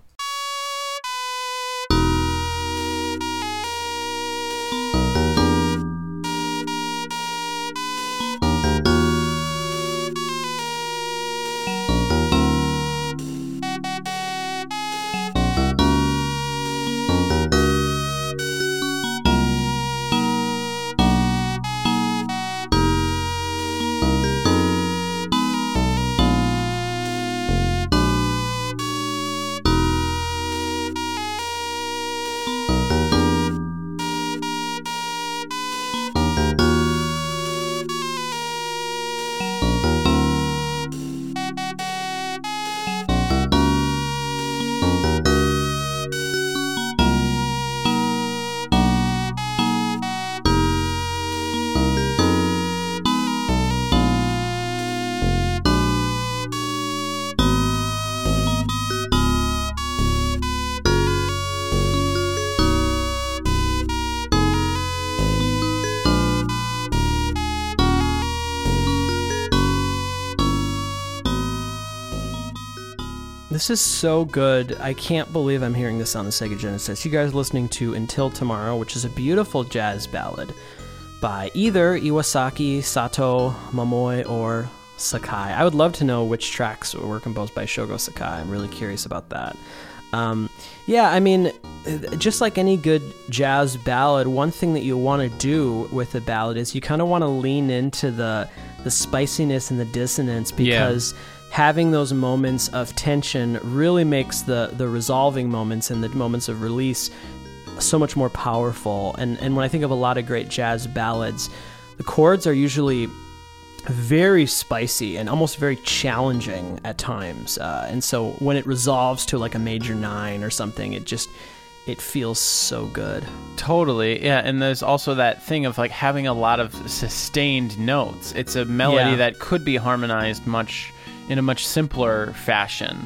This is so good. I can't believe I'm hearing this on the Sega Genesis. You guys are listening to Until Tomorrow, which is a beautiful jazz ballad by either Iwasaki, Sato, Momoi, or Sakai. I would love to know which tracks were composed by Shogo Sakai. I'm really curious about that. Um, yeah, I mean, just like any good jazz ballad, one thing that you want to do with a ballad is you kind of want to lean into the the spiciness and the dissonance because having those moments of tension really makes the the resolving moments and the moments of release so much more powerful. And and when I think of a lot of great jazz ballads, the chords are usually very spicy and almost very challenging at times. Uh, and so when it resolves to like a major nine or something, it just it feels so good. Totally, yeah. And there's also that thing of like having a lot of sustained notes. It's a melody Yeah. that could be harmonized much in a much simpler fashion.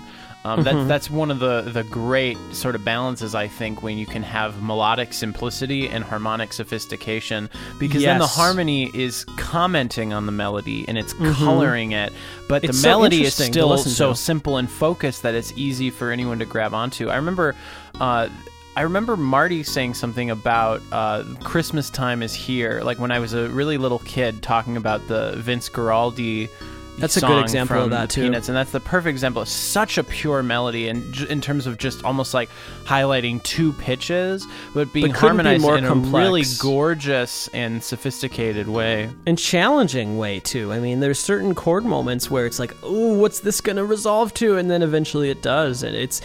Um, Mm-hmm. that, that's one of the, the great sort of balances, I think, when you can have melodic simplicity and harmonic sophistication, because then the harmony is commenting on the melody and it's coloring it, but Mm-hmm. It's the so melody is still so to. simple and focused that it's easy for anyone to grab onto. I remember, uh, I remember Marty saying something about uh, Christmas time is here. Like when I was a really little kid, talking about the Vince Guaraldi. That's a good example of that, too. Peanuts, and that's the perfect example. It's such a pure melody, and j- in terms of just almost like highlighting two pitches, but being But couldn't be harmonized more in a really gorgeous and sophisticated way. And challenging way too. I mean, there's certain chord moments where it's like, oh, what's this gonna resolve to? And then eventually it does, and it's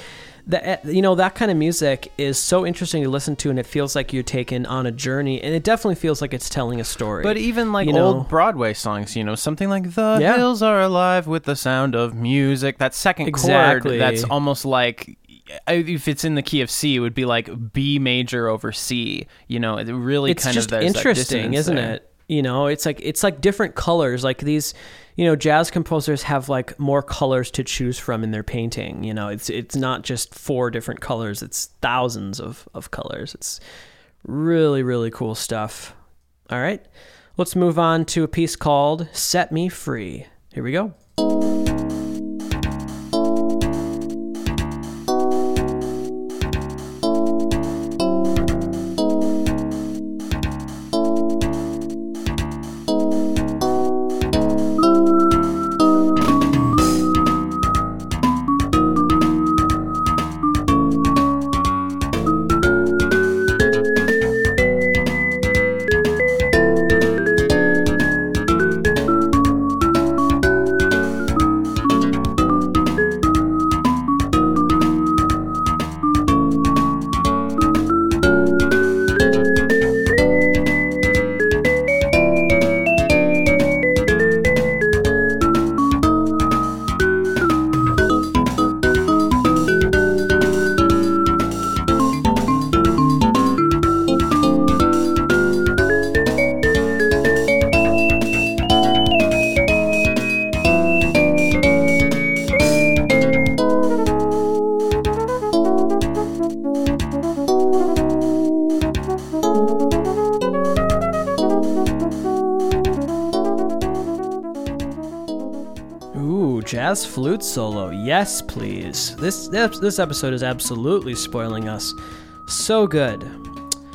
that eh, you know that kind of music is so interesting to listen to, and it feels like you're taken on a journey, and it definitely feels like it's telling a story. But even like You know? old Broadway songs, you know, something like "The Yeah. Hills Are Alive with the Sound of Music." That second Exactly. chord, that's almost like I- if it's in the key of C, it would be like B major over C. You know, it really it's kind just of there's that interesting, dissonance isn't there. it? You know, it's like it's like different colors. Like these, you know, jazz composers have like more colors to choose from in their painting. You know, it's it's not just four different colors; it's thousands of of colors. It's really really cool stuff. All right, let's move on to a piece called "Set Me Free." Here we go. Jazz flute solo. Yes, please. This this episode is absolutely spoiling us. So good.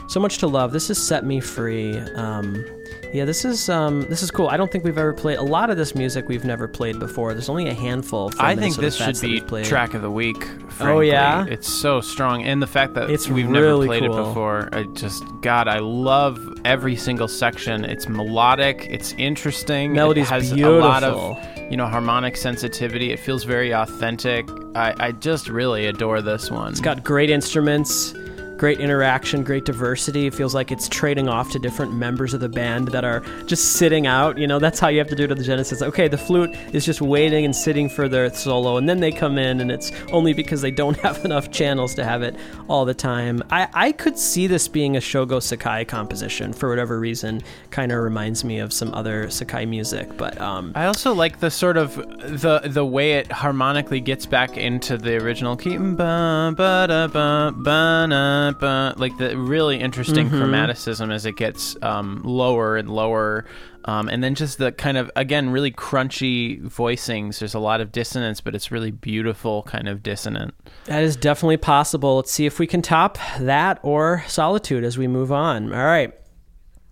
So much to love. This has set me free. Um, yeah, this is um, this is cool. I don't think we've ever played a lot of this music. We've never played before. There's only a handful. I think this should be track of the week. Oh, yeah? it's so strong, and the fact that It's we've really never played cool. it before. I just God, I love every single section. It's melodic. It's interesting. Melody's it has a lot of you know harmonic sensitivity. It feels very authentic. I, I just really adore this one. It's got great instruments, great interaction, great diversity. It feels like it's trading off to different members of the band that are just sitting out. You know, that's how you have to do it to the Genesis. Okay, the flute is just waiting and sitting for their solo, and then they come in, and it's only because they don't have enough channels to have it all the time. I, I could see this being a Shogo Sakai composition for whatever reason. Kind of reminds me of some other Sakai music, but um, I also like the sort of the the way it harmonically gets back into the original key, ba, ba, da, ba, ba, na, ba. like the really interesting Mm-hmm. chromaticism as it gets um, lower and lower, um, and then just the kind of again really crunchy voicings. There's a lot of dissonance, but it's really beautiful kind of dissonant. That is definitely possible. Let's see if we can top that or Solitude as we move on. All right.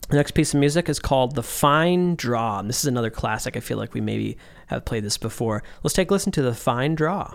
The next piece of music is called The Fine Draw. And this is another classic. I feel like we maybe have played this before. Let's take a listen to The Fine Draw.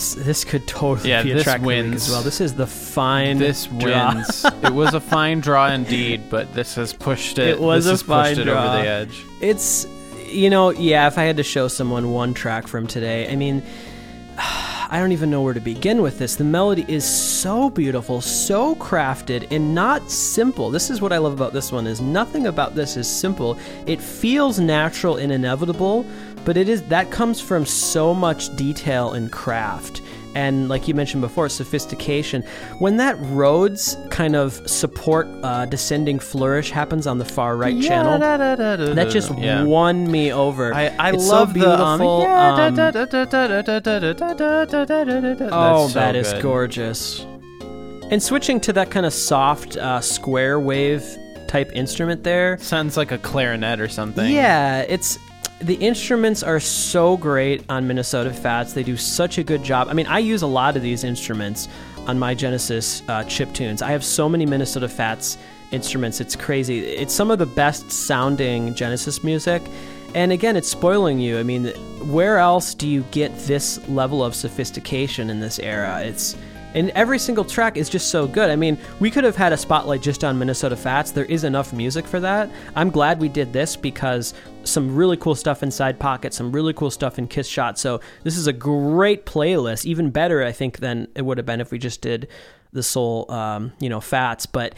This this could totally Yeah, be a track wins. as well. This is the fine This draw. wins. it was a fine draw indeed, but this has pushed it. It was this a fine pushed it draw. over the edge. It's you know, yeah, if I had to show someone one track from today, I mean I don't even know where to begin with this. The melody is so beautiful, so crafted and not simple. This is what I love about this one is nothing about this is simple. It feels natural and inevitable, but it is that comes from so much detail and craft and like you mentioned before sophistication when that Rhodes kind of support uh, descending flourish happens on the far right yeah, channel da, da, da, that just yeah. won me over I, I love so the, um, oh that is gorgeous and switching to that kind of soft uh, square wave type instrument there sounds like a clarinet or something yeah it's the instruments are so great on Minnesota Fats. They do such a good job. I mean, I use a lot of these instruments on my Genesis uh, chip tunes. I have so many Minnesota Fats instruments. It's crazy. It's some of the best sounding Genesis music. And again, it's spoiling you. I mean, where else do you get this level of sophistication in this era? It's and every single track is just so good. I mean, we could have had a spotlight just on Minnesota Fats. There is enough music for that. I'm glad we did this because some really cool stuff in Side Pocket, some really cool stuff in Kiss Shot. So this is a great playlist, even better, I think, than it would have been if we just did the Soul, um, you know, Fats. But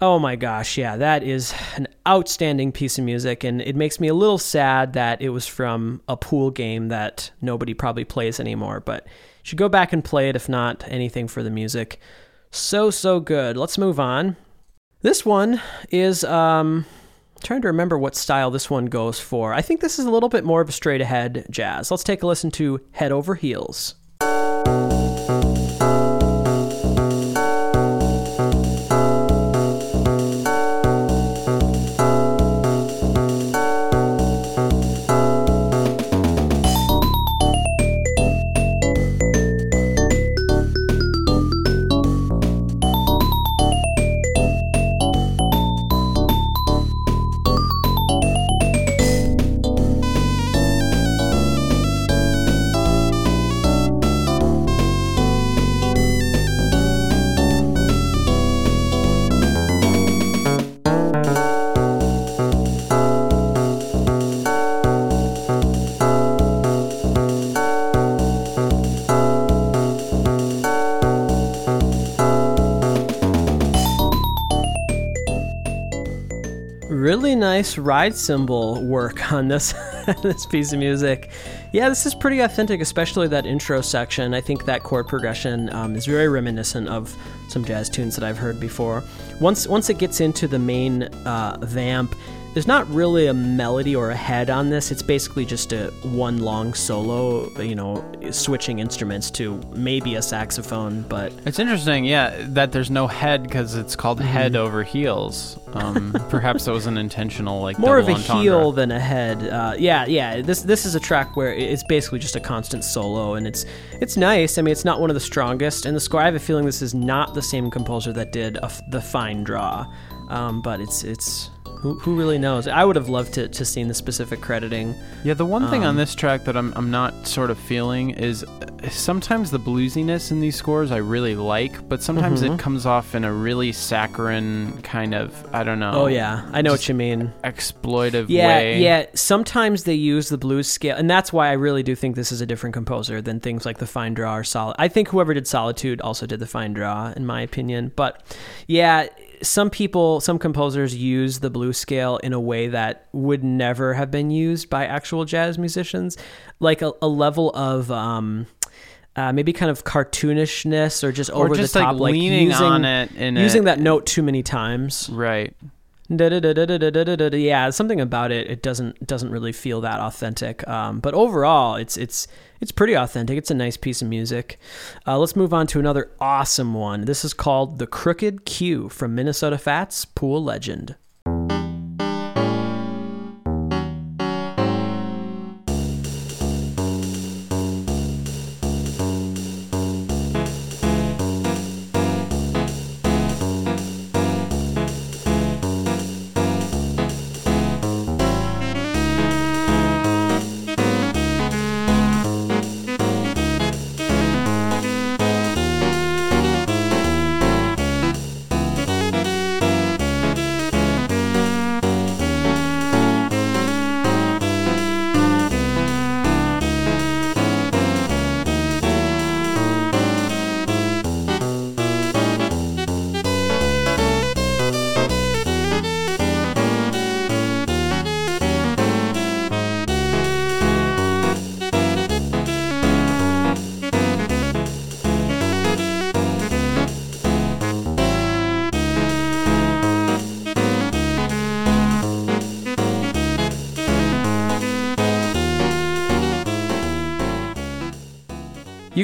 Oh my gosh, yeah, that is an outstanding piece of music, and it makes me a little sad that it was from a pool game that nobody probably plays anymore. But should go back and play it, if not anything for the music. So, so good. Let's move on. This one is, um, trying to remember what style this one goes for. I think this is a little bit more of a straight ahead jazz. Let's take a listen to Head Over Heels. Ride cymbal work on this this piece of music. Yeah, this is pretty authentic, especially that intro section. I think that chord progression um, is very reminiscent of some jazz tunes that I've heard before. Once once it gets into the main uh, vamp, there's not really a melody or a head on this. It's basically just a one long solo, you know, switching instruments to maybe a saxophone, but It's interesting, yeah, that there's no head because it's called Mm-hmm. head over heels. Um, perhaps that was an intentional, like more of a entendre. heel than a head. Uh, yeah, yeah. This this is a track where it's basically just a constant solo, and it's it's nice. I mean, it's not one of the strongest in the score. I have a feeling this is not the same composer that did a f the Fine Draw, um, but it's it's who, who really knows? I would have loved to to seen the specific crediting. Yeah, the one thing on Um, this track that I'm, I'm not sort of feeling is uh, sometimes the bluesiness in these scores I really like, but sometimes Mm-hmm. it comes off in a really saccharine kind of, I don't know. Oh yeah, I know what you mean. Exploitive Yeah, way. yeah. Sometimes they use the blues scale, and that's why I really do think this is a different composer than things like the Fine Draw or Solid. I think whoever did Solitude also did the Fine Draw, in my opinion. But yeah, some people, some composers use the blues scale in a way that would never have been used by actual jazz musicians, like a, a level of. Um, uh, maybe kind of cartoonishness or just Or over just the top, like leaning using, on it in a- using that note too many times. Right. Yeah, something about it. It doesn't doesn't really feel that authentic. Um, but overall, it's it's it's pretty authentic. It's a nice piece of music. Uh, let's move on to another awesome one. This is called "The Crooked Q" from Minnesota Fats Pool Legend.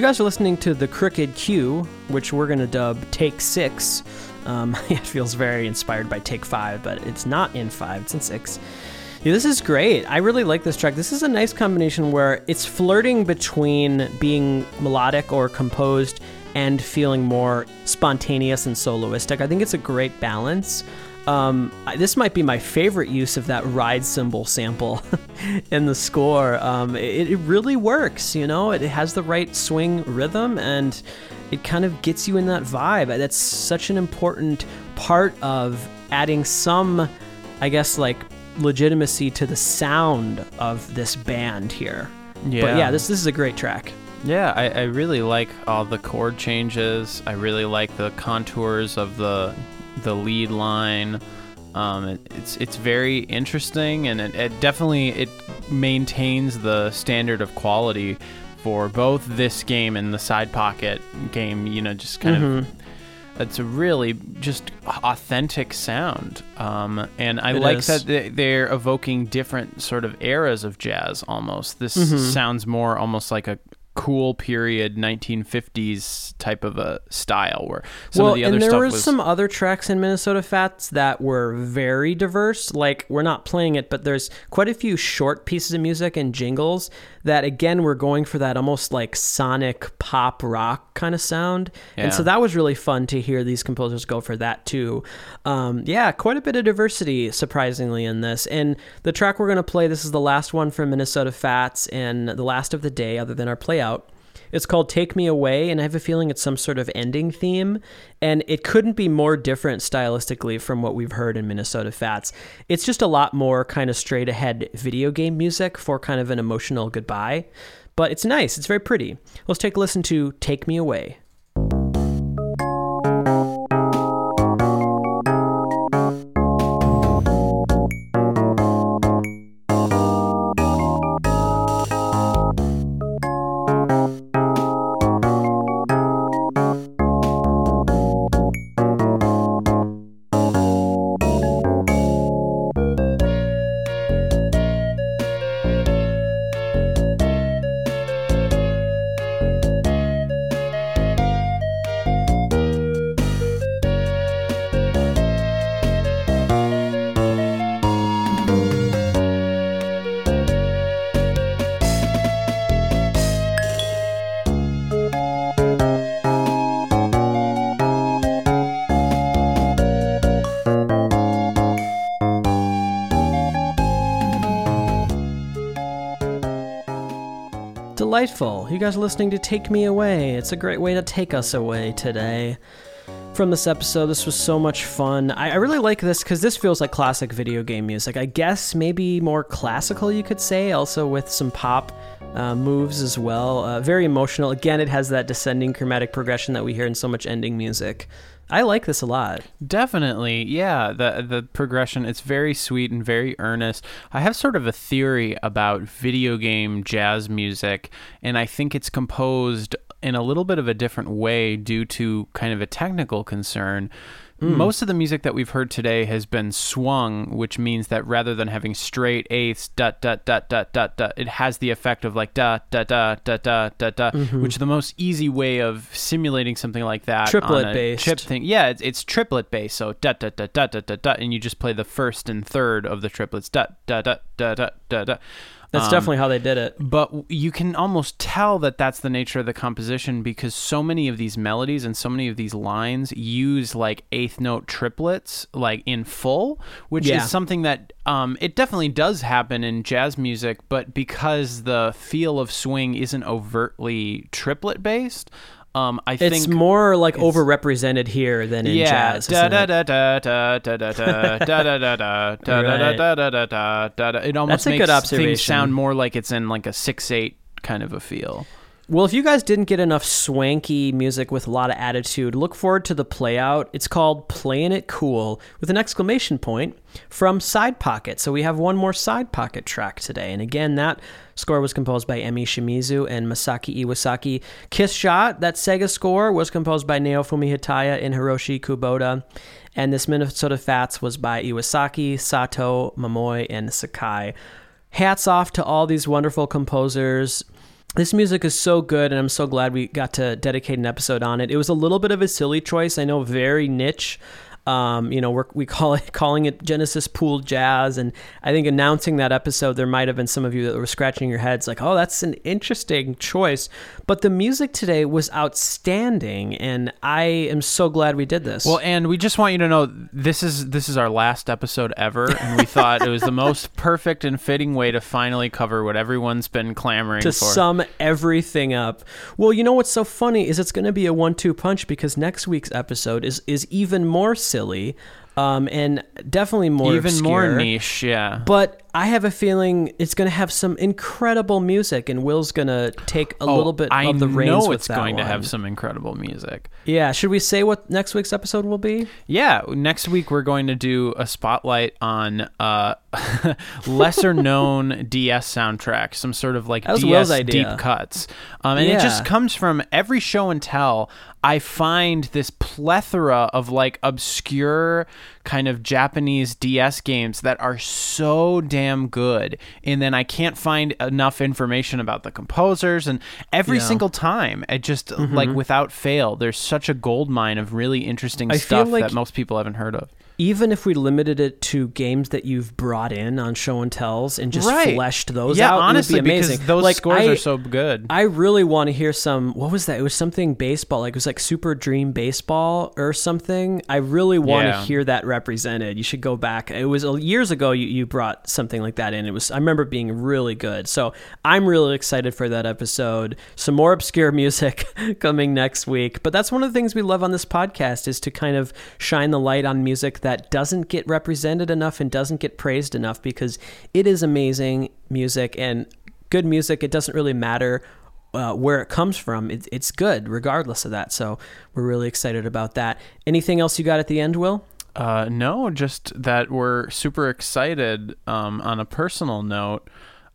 Guys are listening to The Crooked Q, which we're going to dub Take Six. Um, it feels very inspired by Take Five, but it's not in five, it's in six. Yeah, this is great. I really like this track. This is a nice combination where it's flirting between being melodic or composed and feeling more spontaneous and soloistic. I think it's a great balance. Um, this might be my favorite use of that ride cymbal sample in the score. Um, it, it really works, you know. It has the right swing rhythm and it kind of gets you in that vibe. That's such an important part of adding some, I guess, like legitimacy to the sound of this band here. But Yeah. yeah, this this is a great track. Yeah, I, I really like all the chord changes. I really like the contours of the the lead line. Um, it, it's it's very interesting, and it, it definitely it maintains the standard of quality for both this game and the side pocket game. You know, just kind of it's a really just authentic sound um, and i It like is. that they- they're evoking different sort of eras of jazz almost this sounds more almost like a cool period 1950s type of a style where some well, of the other and there were was some other tracks in Minnesota Fats that were very diverse. Like we're not playing it, but there's quite a few short pieces of music and jingles that again were going for that almost like sonic pop rock kind of sound. And so that was really fun to hear these composers go for that too. Um, yeah, quite a bit of diversity surprisingly in this. And the track we're going to play, this is the last one from Minnesota Fats and the last of the day, other than our play out. It's called Take Me Away, and I have a feeling it's some sort of ending theme. And it couldn't be more different stylistically from what we've heard in Minnesota Fats. It's just a lot more kind of straight ahead video game music for kind of an emotional goodbye. But it's nice, it's very pretty. Let's take a listen to Take Me Away. You guys are listening to Take Me Away. It's a great way to take us away today. From this episode, this was so much fun. I, I really like this because this feels like classic video game music. I guess maybe more classical, you could say, also with some pop uh, moves as well. Uh, very emotional. Again, it has that descending chromatic progression that we hear in so much ending music. I like this a lot. Definitely, yeah. The the progression it's very sweet and very earnest. I have sort of a theory about video game jazz music, and I think it's composed in a little bit of a different way due to kind of a technical concern. Hmm. Most of the music that we've heard today has been swung, which means that rather than having straight eighths, dot dot dot dot dot dot, it has the effect of like da da da da da da da, Mm-hmm. which is the most easy way of simulating something like that. Triplet on a based. chip thing. Yeah, it's, it's triplet based. So da da da da da da da, and you just play the first and third of the triplets. Da da da da da da da. That's Um, definitely how they did it. but you can almost tell that that's the nature of the composition because so many of these melodies and so many of these lines use like eighth note triplets like in full which Yeah. is something that um, it definitely does happen in jazz music but because the feel of swing isn't overtly triplet based um, I It's think more like overrepresented here than in yeah, jazz. da da it? da da da da da da da da da da da da da da da da da da. It almost That's a makes good things sound more like it's in like a six eight kind of a feel. Well, if you guys didn't get enough swanky music with a lot of attitude, look forward to the play out. It's called Playing It Cool with an exclamation point from Side Pocket. So we have one more Side Pocket track today. And again, that score was composed by Emi Shimizu and Masaki Iwasaki. Kiss Shot, that Sega score, was composed by Naofumi Hataya and Hiroshi Kubota. And this Minnesota Fats was by Iwasaki, Sato, Momoi, and Sakai. Hats off to all these wonderful composers this music is so good and i'm so glad we got to dedicate an episode on it. It was a little bit of a silly choice i know very niche um, you know we're, we call it calling it genesis pool jazz. And i think announcing that episode there might have been some of you that were scratching your heads like oh that's an interesting choice. But the music today was outstanding. And i am so glad we did this. Well, and we just want you to know this is this is our last episode ever, and we thought it was the most perfect and fitting way to finally cover what everyone's been clamoring to for. sum everything up. Well, you know what's so funny is it's going to be a one-two punch because next week's episode is is even more silly, um, and definitely more Even more niche, yeah. But I have a feeling it's going to have some incredible music, and Will's going to take a Oh, little bit I of the reins I know it's going to have some incredible music. Yeah, should we say what next week's episode will be? Yeah, next week we're going to do a spotlight on uh, lesser known DS soundtracks, some sort of like DS deep cuts. Um, and it just comes from every show and tell. I find this plethora of like obscure kind of Japanese DS games that are so damn good. And then I can't find enough information about the composers and every Yeah. Mm-hmm. single time it just like without fail there's such a gold mine of really interesting I stuff like- that most people haven't heard of. Even if we limited it to games that you've brought in on show and tells and just Right. fleshed those yeah, out, honestly, it would be amazing. because those like, scores I, are so good. I really want to hear some. What was that? It was something baseball. Like it was like Super Dream Baseball or something. I really want Yeah. to hear that represented. You should go back. It was uh, years ago. You, you brought something like that in. It was. I remember being really good. So I'm really excited for that episode. Some more obscure music coming next week. But that's one of the things we love on this podcast is to kind of shine the light on music that doesn't get represented enough and doesn't get praised enough because it is amazing music and good music. It doesn't really matter uh, where it comes from. It, it's good regardless of that. So we're really excited about that. Anything else you got at the end, Will? Uh, no, just that we're super excited. Um, on a personal note,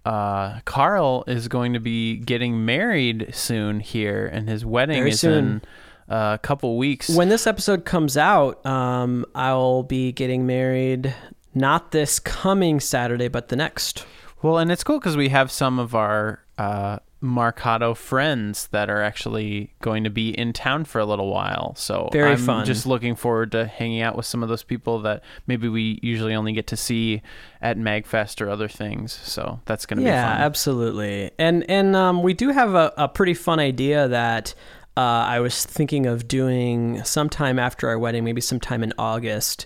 uh, Karl is going to be getting married soon here, and his wedding Very is soon. in uh, a couple weeks. When this episode comes out, um, I'll be getting married not this coming Saturday, but the next. Well, and it's cool because we have some of our uh, Marcato friends that are actually going to be in town for a little while. So Very I'm fun. just looking forward to hanging out with some of those people that maybe we usually only get to see at Magfest or other things. So that's going to yeah, be fun. Yeah, absolutely. And and um, we do have a, a pretty fun idea that uh, I was thinking of doing sometime after our wedding, maybe sometime in August.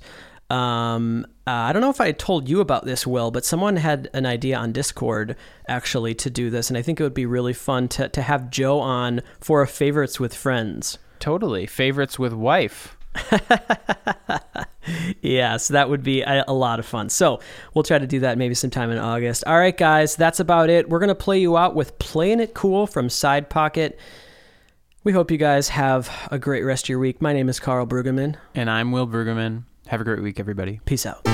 Um, uh, I don't know if I told you about this, Will, but someone had an idea on Discord actually to do this, and I think it would be really fun to, to have Joe on for a favorites with friends. Totally. Favorites with wife. yeah, so that would be a, a, lot of fun. So we'll try to do that maybe sometime in August. All right, guys, that's about it. We're going to play you out with Playing It Cool from Side Pocket. We hope you guys have a great rest of your week. My name is Karl Brueggemann. And I'm Will Brueggemann. Have a great week, everybody. Peace out.